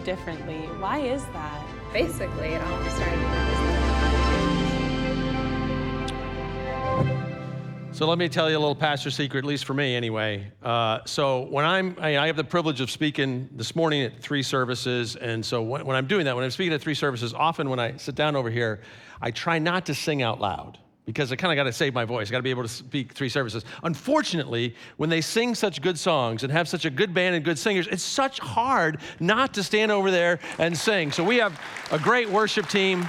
like you live differently. Why is that? Basically, it all started when I was So let me tell you a little pastor secret, at least for me anyway. Uh, so when I'm, I I have the privilege of speaking this morning at three services, and so when, when I'm doing that, when I'm speaking at three services, often when I sit down over here, I try not to sing out loud because I kind of got to save my voice. I got to be able to speak three services. Unfortunately, when they sing such good songs and have such a good band and good singers, it's such hard not to stand over there and sing. So we have a great worship team.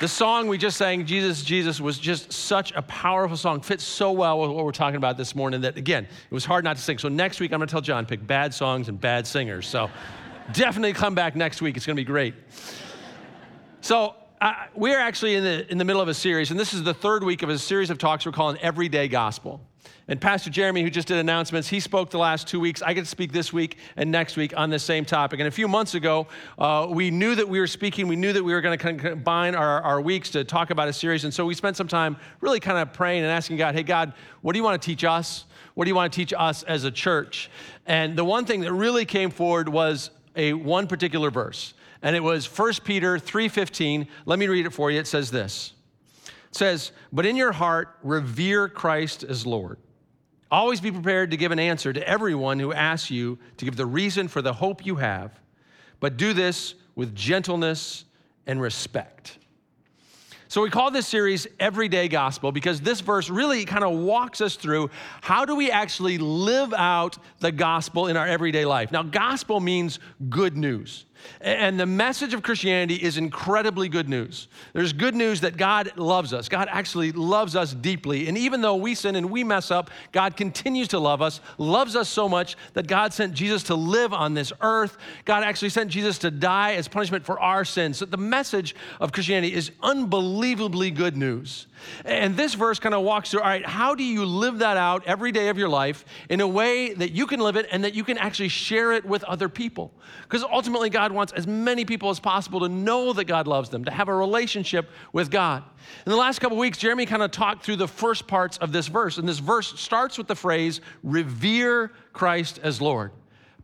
The song we just sang, Jesus, Jesus, was just such a powerful song. Fits so well with what we're talking about this morning that, again, it was hard not to sing. So next week, I'm going to tell John, pick bad songs and bad singers. So definitely come back next week. It's going to be great. So uh, we're actually in the, in the middle of a series, and this is the third week of a series of talks we're calling Everyday Gospel. And Pastor Jeremy, who just did announcements, he spoke the last two weeks. I get to speak this week and next week on this same topic. And a few months ago, uh, we knew that we were speaking. We knew that we were going to combine our, our weeks to talk about a series. And so we spent some time really kind of praying and asking God, hey, God, what do you want to teach us? What do you want to teach us as a church? And the one thing that really came forward was a one particular verse. And it was 1 Peter 3:15. Let me read it for you. It says this. It says, "But in your heart revere Christ as Lord." Always be prepared to give an answer to everyone who asks you to give the reason for the hope you have, but do this with gentleness and respect. So we call this series Everyday Gospel because this verse really kind of walks us through how do we actually live out the gospel in our everyday life. Now, gospel means good news. And the message of Christianity is incredibly good news. There's good news that God loves us. God actually loves us deeply. And even though we sin and we mess up, God continues to love us, loves us so much that God sent Jesus to live on this earth. God actually sent Jesus to die as punishment for our sins. So the message of Christianity is unbelievably good news. And this verse kind of walks through all right, how do you live that out every day of your life in a way that you can live it and that you can actually share it with other people? Because ultimately, God wants as many people as possible to know that God loves them, to have a relationship with God. In the last couple weeks, Jeremy kind of talked through the first parts of this verse. And this verse starts with the phrase, revere Christ as Lord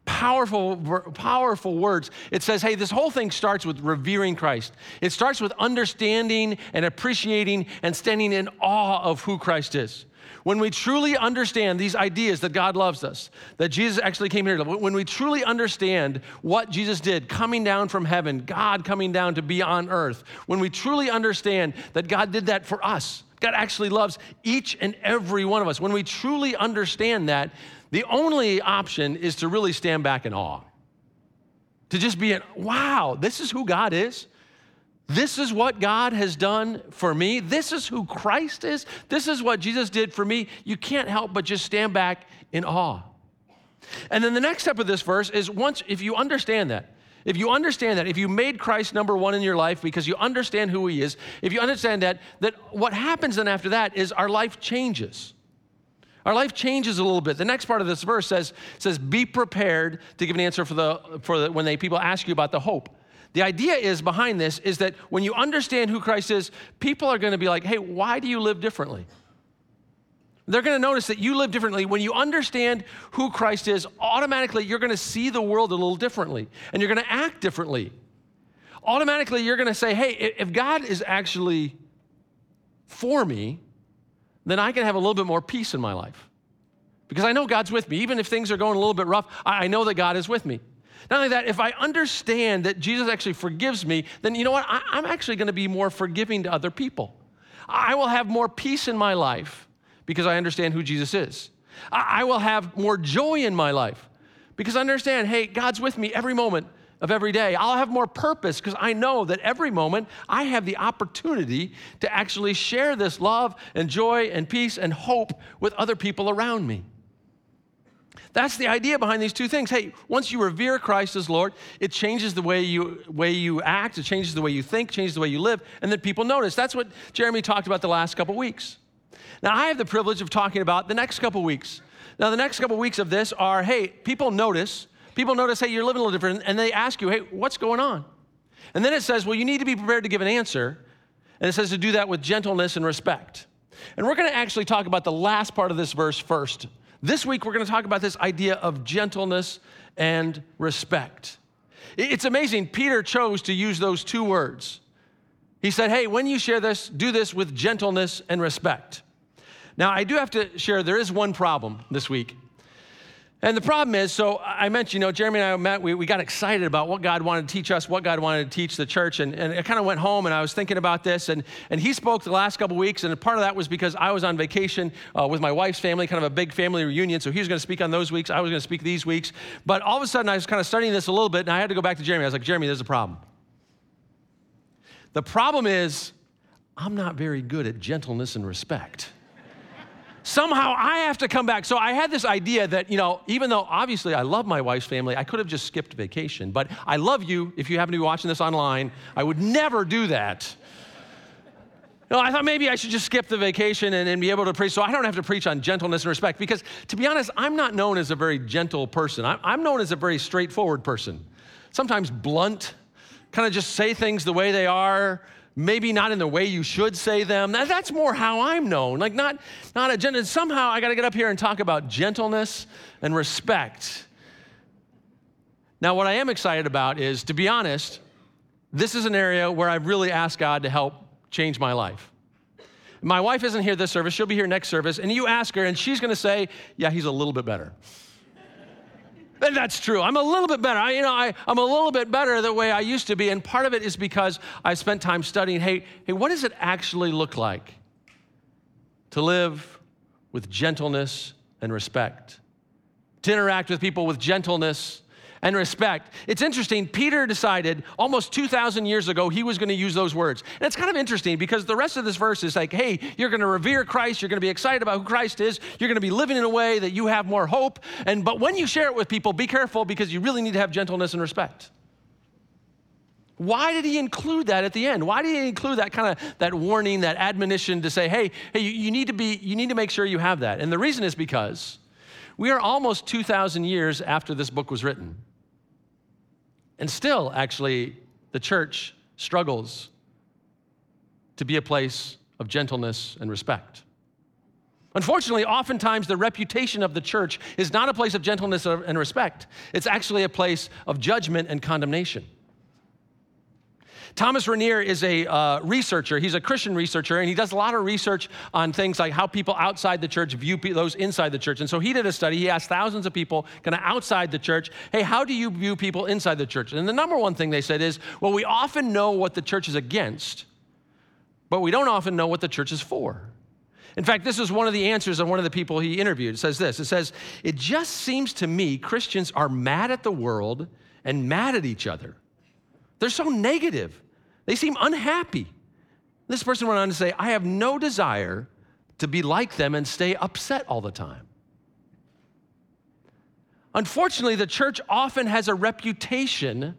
powerful powerful words. It says hey this whole thing starts with revering christ. It starts with understanding and appreciating and standing in awe of who christ is. When we truly understand these ideas that God loves us, that Jesus actually came here, when we truly understand what Jesus did, coming down from heaven, God coming down to be on earth, when we truly understand that God did that for us, God actually loves each and every one of us, when we truly understand that, the only option is to really stand back in awe. To just be in, wow, this is who God is. This is what God has done for me. This is who Christ is. This is what Jesus did for me. You can't help but just stand back in awe. And then the next step of this verse is once, if you understand that, if you understand that, if you made Christ number one in your life because you understand who he is, if you understand that, that what happens then after that is our life changes. Our life changes a little bit. The next part of this verse says, says be prepared to give an answer for the, for the, when they, people ask you about the hope. The idea is behind this is that when you understand who Christ is, people are going to be like, hey, why do you live differently? They're going to notice that you live differently. When you understand who Christ is, automatically you're going to see the world a little differently and you're going to act differently. Automatically, you're going to say, hey, if God is actually for me, then I can have a little bit more peace in my life. Because I know God's with me. Even if things are going a little bit rough, I know that God is with me. Not only that, if I understand that Jesus actually forgives me, then you know what? I, am actually going to be more forgiving to other people. I will have more peace in my life because I understand who Jesus is. I, I will have more joy in my life because I understand, hey, God's with me every moment of every day. I'll have more purpose because I know that every moment I have the opportunity to actually share this love and joy and peace and hope with other people around me. That's the idea behind these two things. Hey, once you revere Christ as Lord, it changes the way you, way you act, it changes the way you think, changes the way you live, and then people notice. That's what Jeremy talked about the last couple weeks. Now, I have the privilege of talking about the next couple weeks. Now, the next couple weeks of this are hey, people notice, people notice, hey, you're living a little different, and they ask you, hey, what's going on? And then it says, well, you need to be prepared to give an answer, and it says to do that with gentleness and respect. And we're going to actually talk about the last part of this verse first. This week, we're going to talk about this idea of gentleness and respect. It's amazing. Peter chose to use those two words. He said, Hey, when you share this, do this with gentleness and respect. Now, I do have to share, there is one problem this week. And the problem is, so I mentioned, you know, Jeremy and I met, we, we got excited about what God wanted to teach us, what God wanted to teach the church. And, and I kind of went home and I was thinking about this. And, and he spoke the last couple weeks. And part of that was because I was on vacation uh, with my wife's family, kind of a big family reunion. So he was going to speak on those weeks. I was going to speak these weeks. But all of a sudden, I was kind of studying this a little bit. And I had to go back to Jeremy. I was like, Jeremy, there's a problem. The problem is, I'm not very good at gentleness and respect somehow I have to come back. So I had this idea that, you know, even though obviously I love my wife's family, I could have just skipped vacation. But I love you if you happen to be watching this online. I would never do that. No, I thought maybe I should just skip the vacation and, and, be able to preach so I don't have to preach on gentleness and respect. Because to be honest, I'm not known as a very gentle person. I'm, I'm known as a very straightforward person. Sometimes blunt, kind of just say things the way they are maybe not in the way you should say them. That's more how I'm known. Like not, not a gentle. Somehow I got to get up here and talk about gentleness and respect. Now, what I am excited about is, to be honest, this is an area where I've really asked God to help change my life. My wife isn't here this service, she'll be here next service, and you ask her, and she's gonna say, Yeah, he's a little bit better. That's true. I'm a little bit better. I, you know, I, I'm a little bit better the way I used to be. And part of it is because I spent time studying hey, hey, what does it actually look like to live with gentleness and respect? To interact with people with gentleness and respect. It's interesting, Peter decided almost 2,000 years ago he was going to use those words. And it's kind of interesting because the rest of this verse is like, hey, you're going to revere Christ, you're going to be excited about who Christ is, you're going to be living in a way that you have more hope. And but when you share it with people, be careful because you really need to have gentleness and respect. Why did he include that at the end? Why did he include that kind of that warning, that admonition to say, hey, hey, you, you need to be, you need to make sure you have that. And the reason is because we are almost 2,000 years after this book was written. And still, actually, the church struggles to be a place of gentleness and respect. Unfortunately, oftentimes the reputation of the church is not a place of gentleness and respect, it's actually a place of judgment and condemnation. Thomas Rainer is a uh, researcher. He's a Christian researcher, and he does a lot of research on things like how people outside the church view those inside the church. And so he did a study. He asked thousands of people kind of outside the church, hey, how do you view people inside the church? And the number one thing they said is, well, we often know what the church is against, but we don't often know what the church is for. In fact, this is one of the answers of one of the people he interviewed. It says this It says, It just seems to me Christians are mad at the world and mad at each other. They're so negative. They seem unhappy. This person went on to say, I have no desire to be like them and stay upset all the time. Unfortunately, the church often has a reputation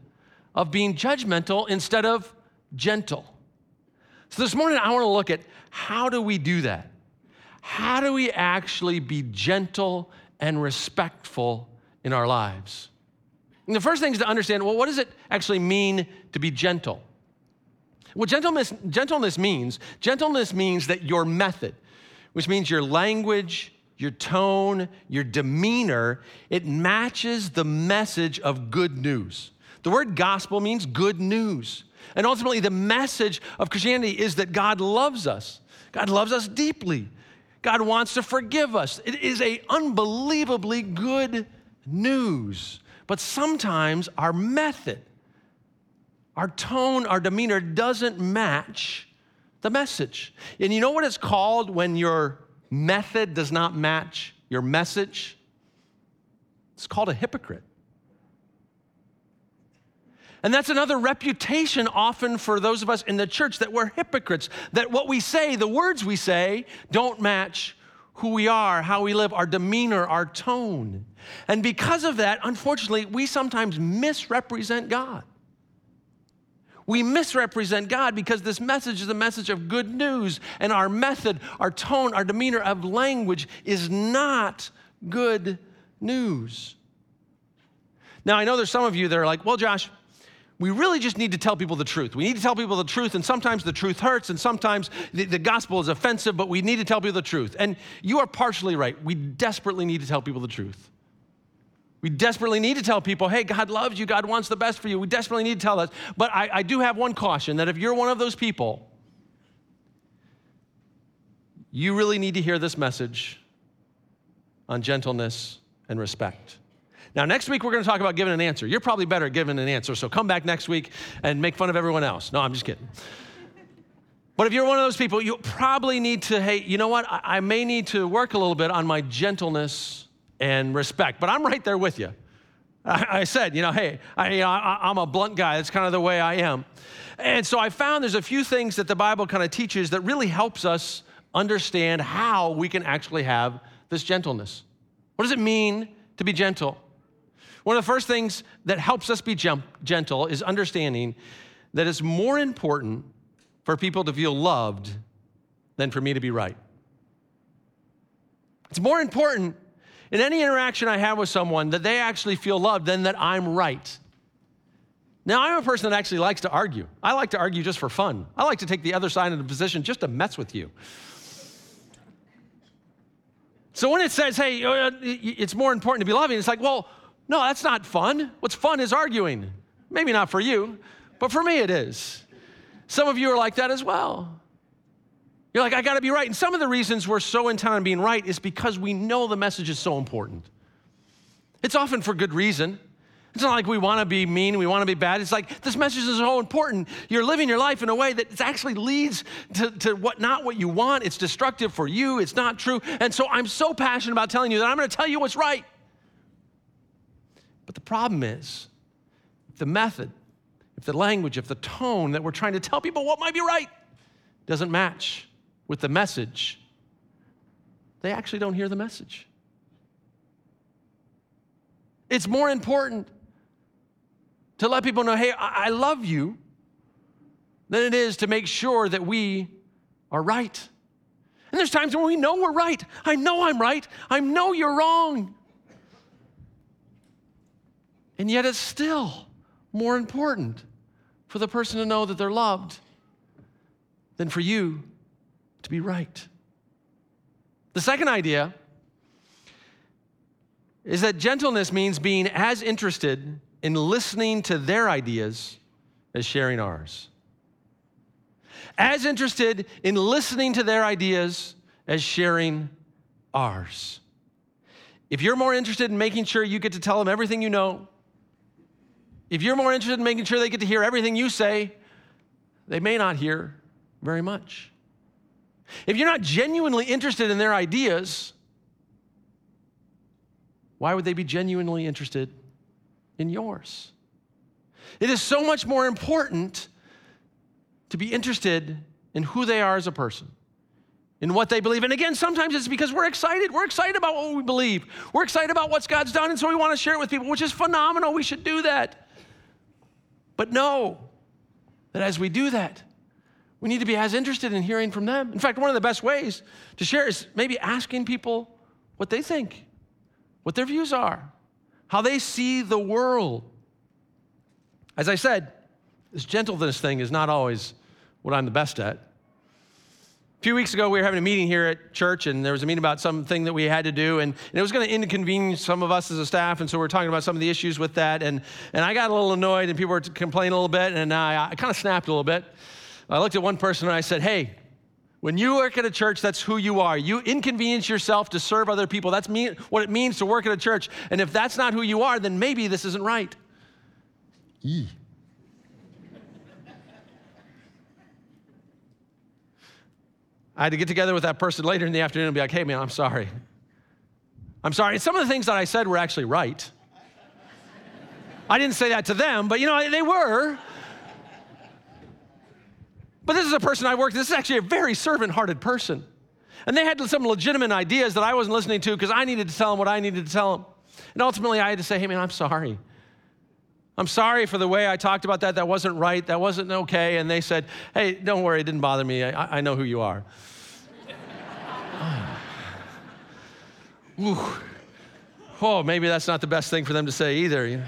of being judgmental instead of gentle. So this morning, I want to look at how do we do that? How do we actually be gentle and respectful in our lives? And the first thing is to understand well, what does it actually mean to be gentle? What gentleness, gentleness means, gentleness means that your method, which means your language, your tone, your demeanor, it matches the message of good news. The word gospel means good news. And ultimately, the message of Christianity is that God loves us. God loves us deeply. God wants to forgive us. It is a unbelievably good news. But sometimes our method, our tone, our demeanor doesn't match the message. And you know what it's called when your method does not match your message? It's called a hypocrite. And that's another reputation often for those of us in the church that we're hypocrites, that what we say, the words we say, don't match who we are, how we live, our demeanor, our tone. And because of that, unfortunately, we sometimes misrepresent God. We misrepresent God because this message is a message of good news, and our method, our tone, our demeanor of language is not good news. Now, I know there's some of you that are like, well, Josh, we really just need to tell people the truth. We need to tell people the truth, and sometimes the truth hurts, and sometimes the, the, gospel is offensive, but we need to tell people the truth. And you are partially right. We desperately need to tell people the truth. We desperately need to tell people, hey, God loves you, God wants the best for you. We desperately need to tell us. But I, I do have one caution that if you're one of those people, you really need to hear this message on gentleness and respect. Now, next week, we're going to talk about giving an answer. You're probably better at giving an answer, so come back next week and make fun of everyone else. No, I'm just kidding. But if you're one of those people, you probably need to, hey, you know what? I, I may need to work a little bit on my gentleness and respect. But I'm right there with you. I, I said, you know, hey, I, I'm a blunt guy. That's kind of the way I am. And so I found there's a few things that the Bible kind of teaches that really helps us understand how we can actually have this gentleness. What does it mean to be gentle? One of the first things that helps us be gentle is understanding that it's more important for people to feel loved than for me to be right. It's more important in any interaction I have with someone that they actually feel loved than that I'm right. Now, I'm a person that actually likes to argue. I like to argue just for fun. I like to take the other side of the position just to mess with you. So when it says, hey, uh, it's more important to be loving, it's like, well, no, that's not fun. What's fun is arguing. Maybe not for you, but for me it is. Some of you are like that as well. You're like, I gotta be right. And some of the reasons we're so intent on being right is because we know the message is so important. It's often for good reason. It's not like we wanna be mean, we wanna be bad. It's like this message is so important. You're living your life in a way that actually leads to, to what not what you want. It's destructive for you, it's not true. And so I'm so passionate about telling you that I'm gonna tell you what's right. But the problem is, the method, if the language, if the tone that we're trying to tell people what might be right doesn't match with the message, they actually don't hear the message. It's more important to let people know, hey, I, love you, than it is to make sure that we are right. And there's times when we know we're right. I know I'm right. I know you're wrong. And yet it's still more important for the person to know that they're loved than for you to be right. The second idea is that gentleness means being as interested in listening to their ideas as sharing ours. As interested in listening to their ideas as sharing ours. If you're more interested in making sure you get to tell them everything you know, if you're more interested in making sure they get to hear everything you say, they may not hear very much. If you're not genuinely interested in their ideas, why would they be genuinely interested in yours? It is so much more important to be interested in who they are as a person, in what they believe. And again, sometimes it's because we're excited. We're excited about what we believe. We're excited about what God's done, and so we want to share it with people, which is phenomenal. We should do that. But know that as we do that, we need to be as interested in hearing from them. In fact, one of the best ways to share is maybe asking people what they think, what their views are, how they see the world. As I said, this gentleness thing is not always what I'm the best at. A few weeks ago, we were having a meeting here at church, and there was a meeting about something that we had to do, and, and it was going to inconvenience some of us as a staff, and so we are talking about some of the issues with that, and, and I got a little annoyed, and people were complaining a little bit, and I, I kind of snapped a little bit. I looked at one person and I said, Hey, when you work at a church, that's who you are. You inconvenience yourself to serve other people. That's what it means to work at a church. And if that's not who you are, then maybe this isn't right. Eee. I had to get together with that person later in the afternoon and be like, hey, man, I'm sorry. I'm sorry. And some of the things that I said were actually right. I didn't say that to them, but you know, they were. But this is a person I worked, this is actually a very servant hearted person. And they had some legitimate ideas that I wasn't listening to because I needed to tell them what I needed to tell them. And ultimately, I had to say, hey, man, I'm sorry. I'm sorry for the way I talked about that. That wasn't right. That wasn't okay. And they said, Hey, don't worry. It didn't bother me. I, I know who you are. oh, maybe that's not the best thing for them to say either. You know?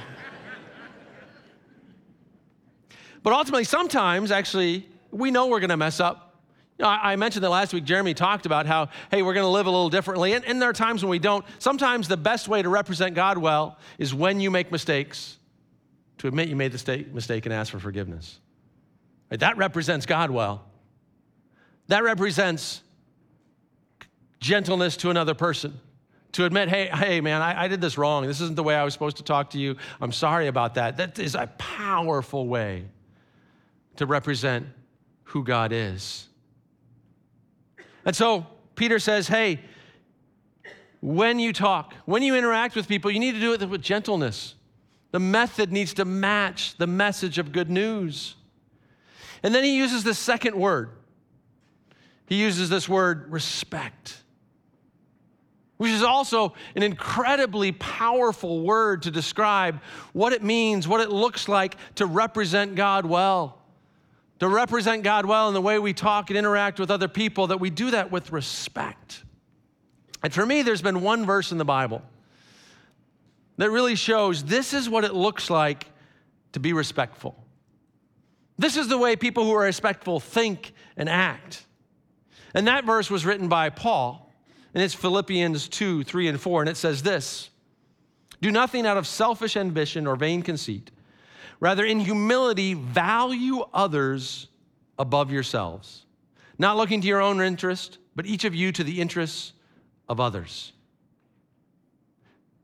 But ultimately, sometimes, actually, we know we're going to mess up. You know, I, I mentioned that last week. Jeremy talked about how, hey, we're going to live a little differently. And, and there are times when we don't. Sometimes the best way to represent God well is when you make mistakes, to admit you made the mistake and ask for forgiveness. Right? That represents God well. That represents gentleness to another person. To admit, hey, hey, man, I, I did this wrong. This isn't the way I was supposed to talk to you. I'm sorry about that. That is a powerful way to represent who God is. And so Peter says, hey, when you talk, when you interact with people, you need to do it with gentleness. The method needs to match the message of good news. And then he uses the second word. He uses this word respect, which is also an incredibly powerful word to describe what it means, what it looks like to represent God well to represent God well in the way we talk and interact with other people, that we do that with respect. And for me, there's been one verse in the Bible that really shows this is what it looks like to be respectful. This is the way people who are respectful think and act. And that verse was written by Paul, and it's Philippians 2 3 and 4, and it says this Do nothing out of selfish ambition or vain conceit Rather, in humility, value others above yourselves, not looking to your own interest, but each of you to the interests of others.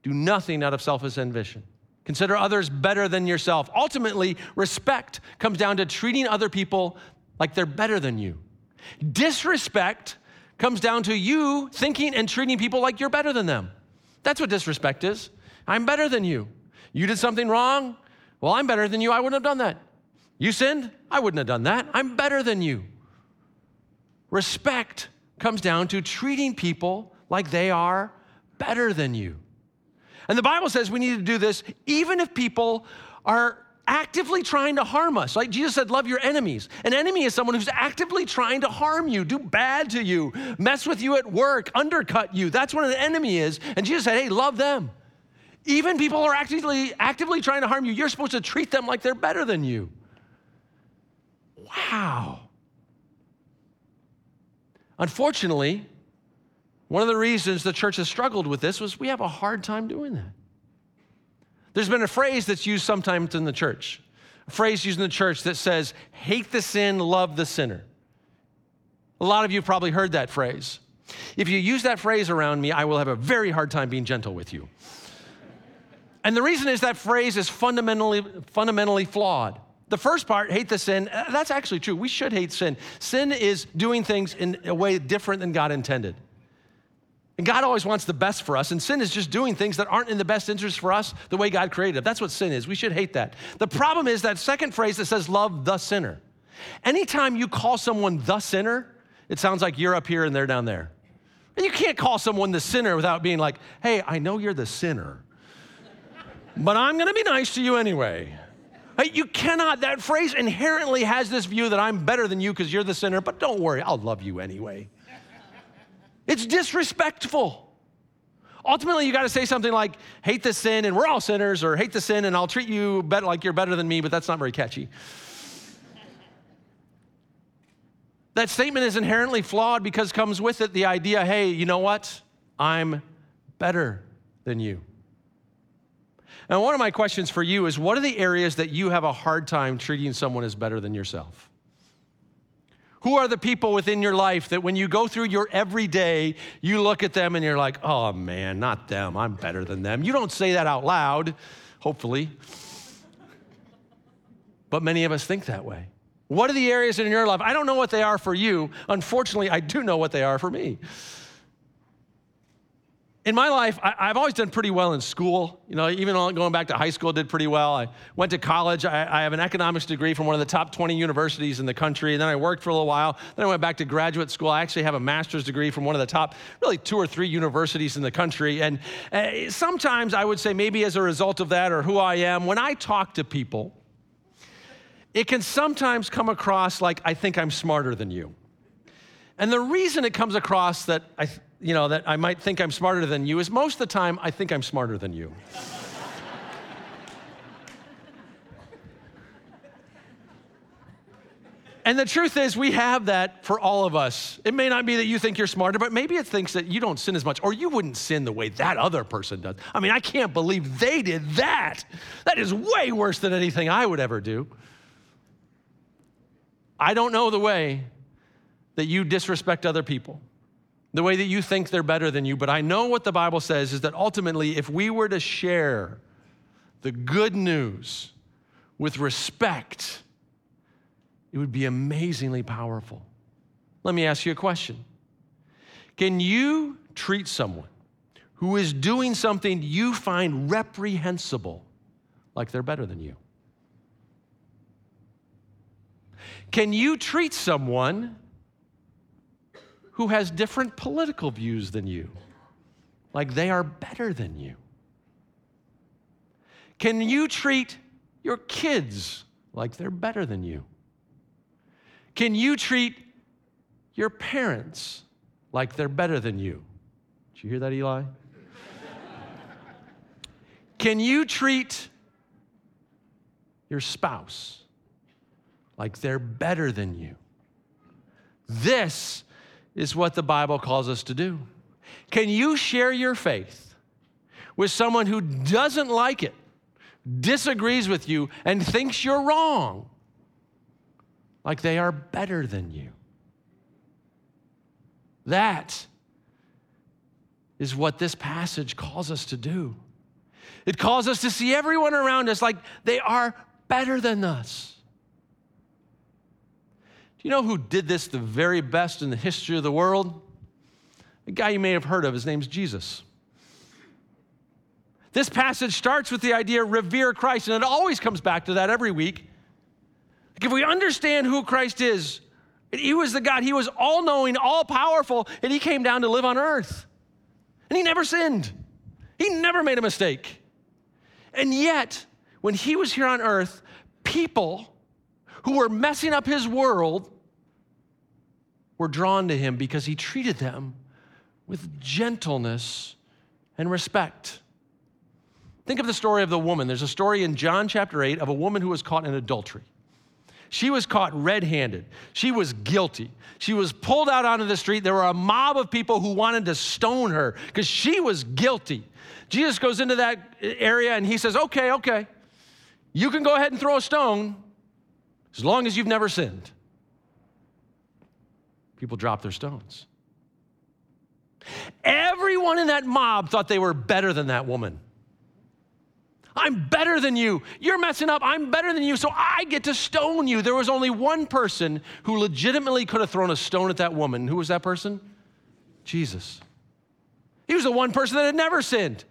Do nothing out of selfish ambition. Consider others better than yourself. Ultimately, respect comes down to treating other people like they're better than you. Disrespect comes down to you thinking and treating people like you're better than them. That's what disrespect is. I'm better than you. You did something wrong. Well, I'm better than you. I wouldn't have done that. You sinned? I wouldn't have done that. I'm better than you. Respect comes down to treating people like they are better than you. And the Bible says we need to do this even if people are actively trying to harm us. Like Jesus said, love your enemies. An enemy is someone who's actively trying to harm you, do bad to you, mess with you at work, undercut you. That's what an enemy is. And Jesus said, hey, love them. Even people are actively, actively trying to harm you, you're supposed to treat them like they're better than you. Wow. Unfortunately, one of the reasons the church has struggled with this was we have a hard time doing that. There's been a phrase that's used sometimes in the church, a phrase used in the church that says, hate the sin, love the sinner. A lot of you probably heard that phrase. If you use that phrase around me, I will have a very hard time being gentle with you. And the reason is that phrase is fundamentally, fundamentally flawed. The first part, hate the sin, uh, that's actually true. We should hate sin. Sin is doing things in a way different than God intended. And God always wants the best for us, and sin is just doing things that aren't in the best interest for us the way God created. it. That's what sin is. We should hate that. The problem is that second phrase that says, love the sinner. Anytime you call someone the sinner, it sounds like you're up here and they're down there. And you can't call someone the sinner without being like, hey, I know you're the sinner but I'm to be nice to you anyway. You cannot, that phrase inherently has this view that I'm better than you because you're the sinner, but don't worry, I'll love you anyway. It's disrespectful. Ultimately, you got to say something like, hate the sin and we're all sinners, or hate the sin and I'll treat you better, like you're better than me, but that's not very catchy. that statement is inherently flawed because comes with it the idea hey, you know what? I'm better than you. And one of my questions for you is what are the areas that you have a hard time treating someone as better than yourself? Who are the people within your life that when you go through your everyday, you look at them and you're like, oh man, not them, I'm better than them. You don't say that out loud, hopefully. But many of us think that way. What are the areas in your life? I don't know what they are for you. Unfortunately, I do know what they are for me in my life, I, have always done pretty well in school. You know, even going back to high school, did pretty well. I went to college. I, I, have an economics degree from one of the top 20 universities in the country. And then I worked for a little while. Then I went back to graduate school. I actually have a master's degree from one of the top, really two or three universities in the country. And uh, sometimes I would say, maybe as a result of that or who I am, when I talk to people, it can sometimes come across like I think I'm smarter than you. And the reason it comes across that I you know, that I might think I'm smarter than you is most of the time I think I'm smarter than you. And the truth is, we have that for all of us. It may not be that you think you're smarter, but maybe it thinks that you don't sin as much, or you wouldn't sin the way that other person does. I mean, I can't believe they did that. That is way worse than anything I would ever do. I don't know the way that you disrespect other people, the way that you think they're better than you, but I know what the Bible says is that ultimately, if we were to share the good news with respect, it would be amazingly powerful. Let me ask you a question Can you treat someone who is doing something you find reprehensible like they're better than you? Can you treat someone who has different political views than you like they are better than you? Can you treat your kids like they're better than you? Can you treat your parents like they're better than you? Did you hear that, Eli? Can you treat your spouse like they're better than you? This is what the Bible calls us to do. Can you share your faith with someone who doesn't like it, disagrees with you, and thinks you're wrong? like they are better than you. That is what this passage calls us to do. It calls us to see everyone around us like they are better than us. Do you know who did this the very best in the history of the world? A guy you may have heard of. His name's Jesus. This passage starts with the idea revere Christ, and it always comes back to that every week. If we understand who Christ is, he was the God, he was all knowing, all powerful, and he came down to live on earth. And he never sinned, he never made a mistake. And yet, when he was here on earth, people who were messing up his world were drawn to him because he treated them with gentleness and respect. Think of the story of the woman. There's a story in John chapter 8 of a woman who was caught in adultery. She was caught red handed. She was guilty. She was pulled out onto the street. There were a mob of people who wanted to stone her because she was guilty. Jesus goes into that area and he says, Okay, okay, you can go ahead and throw a stone as long as you've never sinned. People drop their stones. Everyone in that mob thought they were better than that woman. I'm better than you. You're messing up. I'm better than you. So I get to stone you. There was only one person who legitimately could have thrown a stone at that woman. Who was that person? Jesus. He was the one person that had never sinned.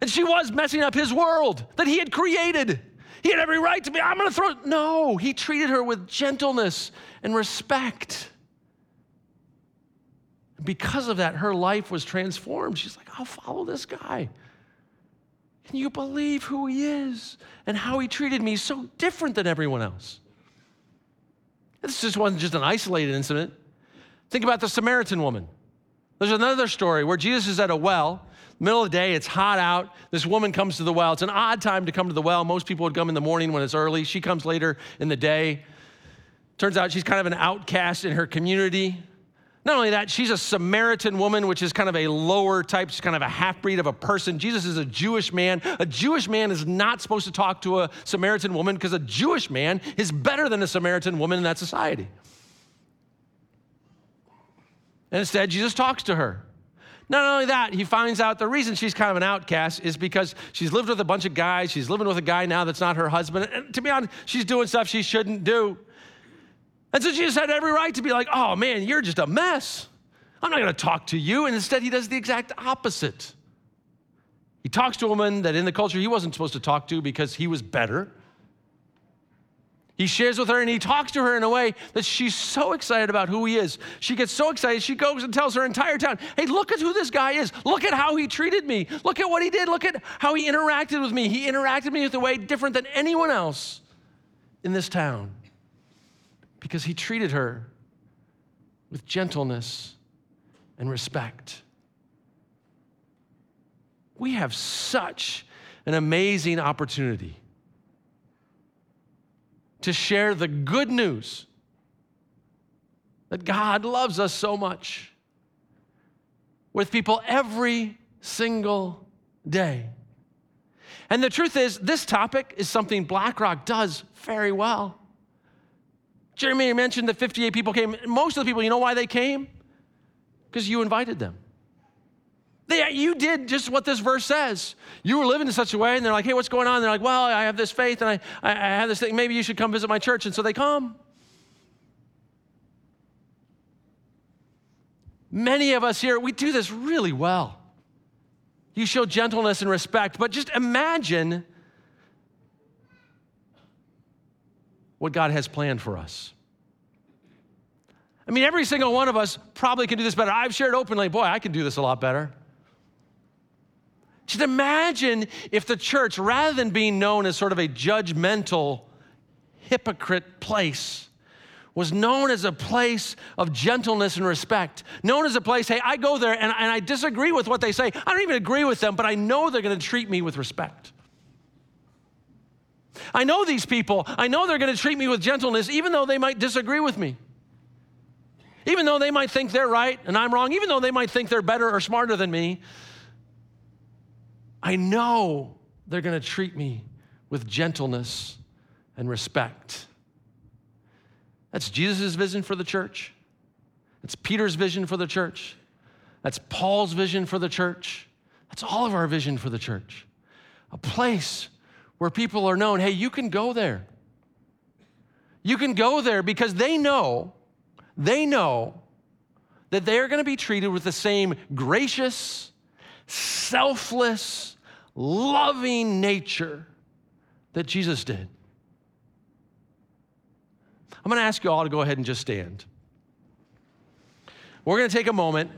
And she was messing up his world that he had created. He had every right to be, I'm going to throw. No, he treated her with gentleness and respect. Because of that, her life was transformed. She's like, I'll follow this guy. Can you believe who he is and how he treated me so different than everyone else? This just wasn't just an isolated incident. Think about the Samaritan woman. There's another story where Jesus is at a well, middle of the day, it's hot out. This woman comes to the well. It's an odd time to come to the well. Most people would come in the morning when it's early. She comes later in the day. Turns out she's kind of an outcast in her community. Not only that, she's a Samaritan woman, which is kind of a lower type, she's kind of a half breed of a person. Jesus is a Jewish man. A Jewish man is not supposed to talk to a Samaritan woman because a Jewish man is better than a Samaritan woman in that society. And instead, Jesus talks to her. Not only that, he finds out the reason she's kind of an outcast is because she's lived with a bunch of guys. She's living with a guy now that's not her husband. And to be honest, she's doing stuff she shouldn't do. And so she just had every right to be like, oh man, you're just a mess. I'm not going to talk to you. And instead, he does the exact opposite. He talks to a woman that in the culture he wasn't supposed to talk to because he was better. He shares with her and he talks to her in a way that she's so excited about who he is. She gets so excited, she goes and tells her entire town, hey, look at who this guy is. Look at how he treated me. Look at what he did. Look at how he interacted with me. He interacted with me with a way different than anyone else in this town because he treated her with gentleness and respect. We have such an amazing opportunity to share the good news that God loves us so much with people every single day. And the truth is, this topic is something BlackRock does very well. Jeremy mentioned that 58 people came. Most of the people, you know why they came? Because you invited them. They, you did just what this verse says. You were living in such a way, and they're like, hey, what's going on? And they're like, well, I have this faith, and I, I, I have this thing. Maybe you should come visit my church. And so they come. Many of us here, we do this really well. You show gentleness and respect, but just imagine what God has planned for us. I mean, every single one of us probably can do this better. I've shared openly, boy, I can do this a lot better. Just imagine if the church, rather than being known as sort of a judgmental, hypocrite place, was known as a place of gentleness and respect. Known as a place, hey, I go there and, and I disagree with what they say. I don't even agree with them, but I know they're going to treat me with respect. I know these people. I know they're going to treat me with gentleness, even though they might disagree with me. Even though they might think they're right and I'm wrong, even though they might think they're better or smarter than me, I know they're going to treat me with gentleness and respect. That's Jesus' vision for the church. That's Peter's vision for the church. That's Paul's vision for the church. That's all of our vision for the church. A place where people are known hey, you can go there. You can go there because they know, they know that they're going to be treated with the same gracious, selfless, loving nature that Jesus did. I'm going to ask you all to go ahead and just stand. We're going to take a moment.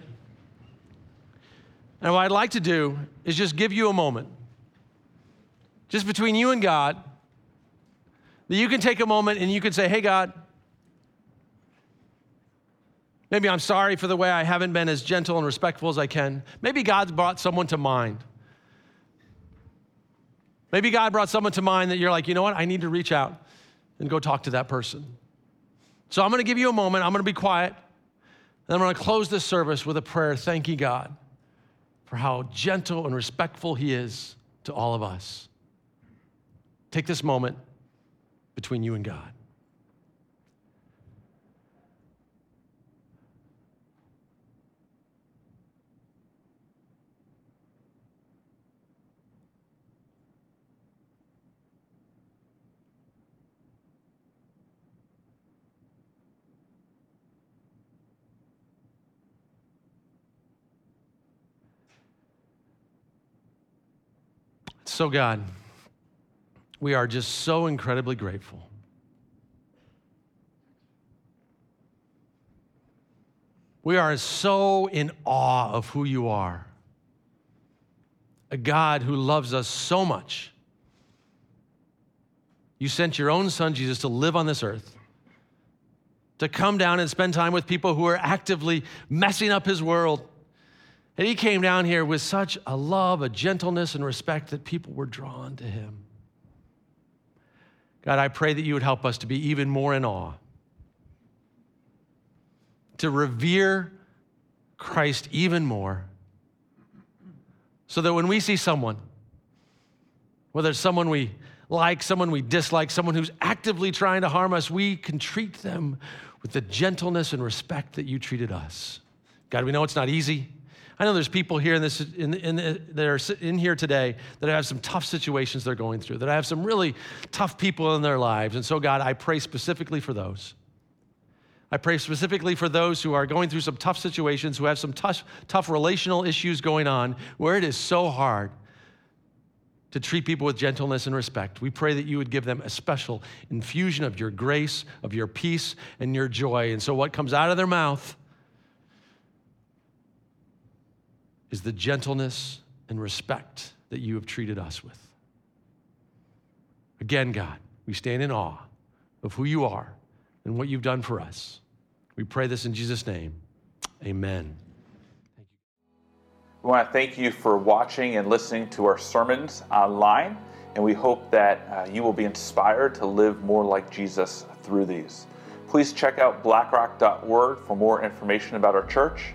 And what I'd like to do is just give you a moment, just between you and God, that you can take a moment and you can say, Hey, God, maybe I'm sorry for the way I haven't been as gentle and respectful as I can. Maybe God's brought someone to mind Maybe God brought someone to mind that you're like, you know what? I need to reach out and go talk to that person. So I'm going to give you a moment. I'm going to be quiet. And I'm going to close this service with a prayer thanking God for how gentle and respectful He is to all of us. Take this moment between you and God. So, God, we are just so incredibly grateful. We are so in awe of who you are. A God who loves us so much. You sent your own son, Jesus, to live on this earth, to come down and spend time with people who are actively messing up his world and he came down here with such a love, a gentleness, and respect that people were drawn to him. God, I pray that you would help us to be even more in awe, to revere Christ even more, so that when we see someone, whether it's someone we like, someone we dislike, someone who's actively trying to harm us, we can treat them with the gentleness and respect that you treated us. God, we know it's not easy. I know there's people here in this, in, in, that are in here today that have some tough situations they're going through, that have some really tough people in their lives. And so, God, I pray specifically for those. I pray specifically for those who are going through some tough situations, who have some tough, tough relational issues going on, where it is so hard to treat people with gentleness and respect. We pray that you would give them a special infusion of your grace, of your peace, and your joy. And so, what comes out of their mouth, is the gentleness and respect that you have treated us with. Again, God, we stand in awe of who you are and what you've done for us. We pray this in Jesus' name. Amen. We want to thank you for watching and listening to our sermons online, and we hope that uh, you will be inspired to live more like Jesus through these. Please check out blackrock.org for more information about our church.